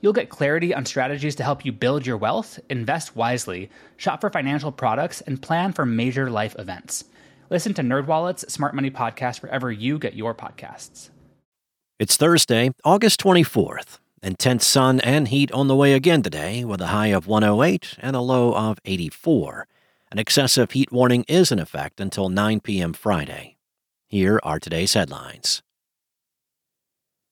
You'll get clarity on strategies to help you build your wealth, invest wisely, shop for financial products, and plan for major life events. Listen to NerdWallet's Smart Money Podcast wherever you get your podcasts. It's Thursday, August 24th. Intense sun and heat on the way again today, with a high of 108 and a low of 84. An excessive heat warning is in effect until 9 p.m. Friday. Here are today's headlines.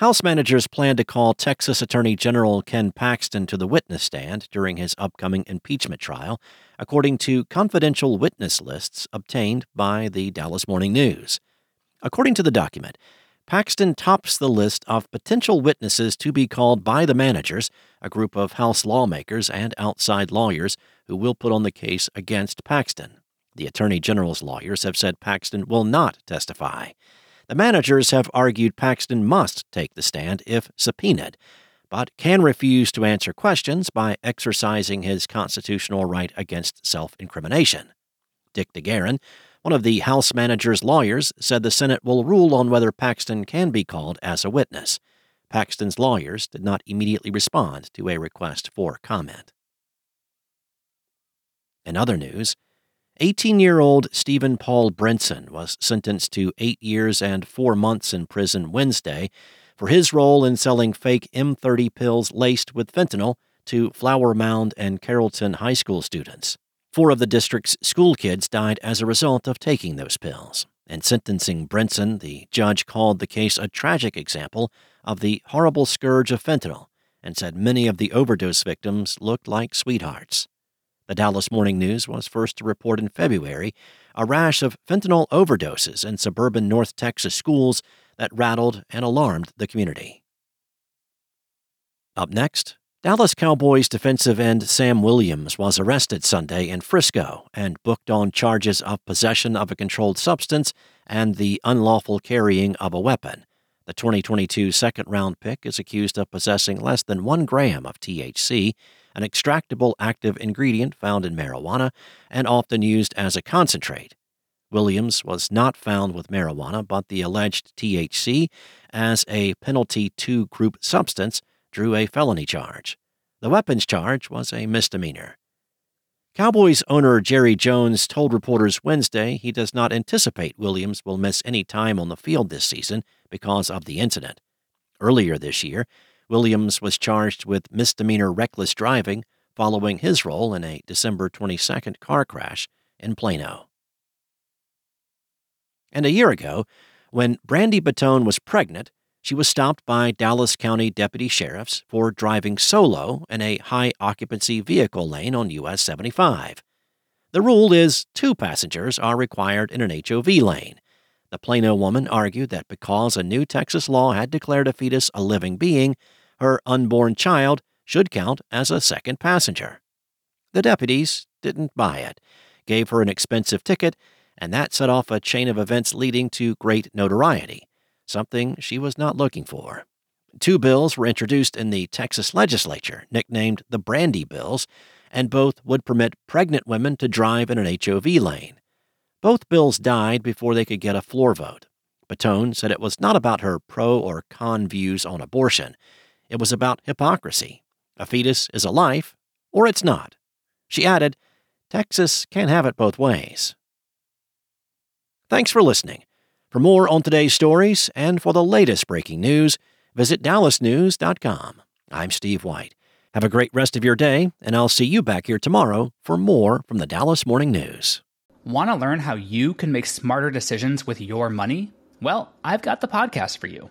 House managers plan to call Texas Attorney General Ken Paxton to the witness stand during his upcoming impeachment trial, according to confidential witness lists obtained by the Dallas Morning News. According to the document, Paxton tops the list of potential witnesses to be called by the managers, a group of House lawmakers and outside lawyers who will put on the case against Paxton. The Attorney General's lawyers have said Paxton will not testify. The managers have argued Paxton must take the stand if subpoenaed, but can refuse to answer questions by exercising his constitutional right against self incrimination. Dick DeGuerin, one of the House manager's lawyers, said the Senate will rule on whether Paxton can be called as a witness. Paxton's lawyers did not immediately respond to a request for comment. In other news, 18 year old Stephen Paul Brinson was sentenced to eight years and four months in prison Wednesday for his role in selling fake M30 pills laced with fentanyl to Flower Mound and Carrollton high school students. Four of the district's school kids died as a result of taking those pills. In sentencing Brinson, the judge called the case a tragic example of the horrible scourge of fentanyl and said many of the overdose victims looked like sweethearts. The Dallas Morning News was first to report in February a rash of fentanyl overdoses in suburban North Texas schools that rattled and alarmed the community. Up next, Dallas Cowboys defensive end Sam Williams was arrested Sunday in Frisco and booked on charges of possession of a controlled substance and the unlawful carrying of a weapon. The 2022 second round pick is accused of possessing less than one gram of THC an extractable active ingredient found in marijuana and often used as a concentrate. Williams was not found with marijuana, but the alleged THC, as a penalty 2 group substance, drew a felony charge. The weapons charge was a misdemeanor. Cowboys owner Jerry Jones told reporters Wednesday he does not anticipate Williams will miss any time on the field this season because of the incident. Earlier this year, Williams was charged with misdemeanor reckless driving following his role in a December 22nd car crash in Plano. And a year ago, when Brandy Bottone was pregnant, she was stopped by Dallas County deputy sheriffs for driving solo in a high occupancy vehicle lane on US 75. The rule is two passengers are required in an HOV lane. The Plano woman argued that because a new Texas law had declared a fetus a living being, her unborn child should count as a second passenger. The deputies didn't buy it, gave her an expensive ticket, and that set off a chain of events leading to great notoriety, something she was not looking for. Two bills were introduced in the Texas legislature, nicknamed the Brandy Bills, and both would permit pregnant women to drive in an HOV lane. Both bills died before they could get a floor vote. Bottone said it was not about her pro or con views on abortion. It was about hypocrisy. A fetus is a life, or it's not. She added, Texas can't have it both ways. Thanks for listening. For more on today's stories and for the latest breaking news, visit dallasnews.com. I'm Steve White. Have a great rest of your day, and I'll see you back here tomorrow for more from the Dallas Morning News. Want to learn how you can make smarter decisions with your money? Well, I've got the podcast for you.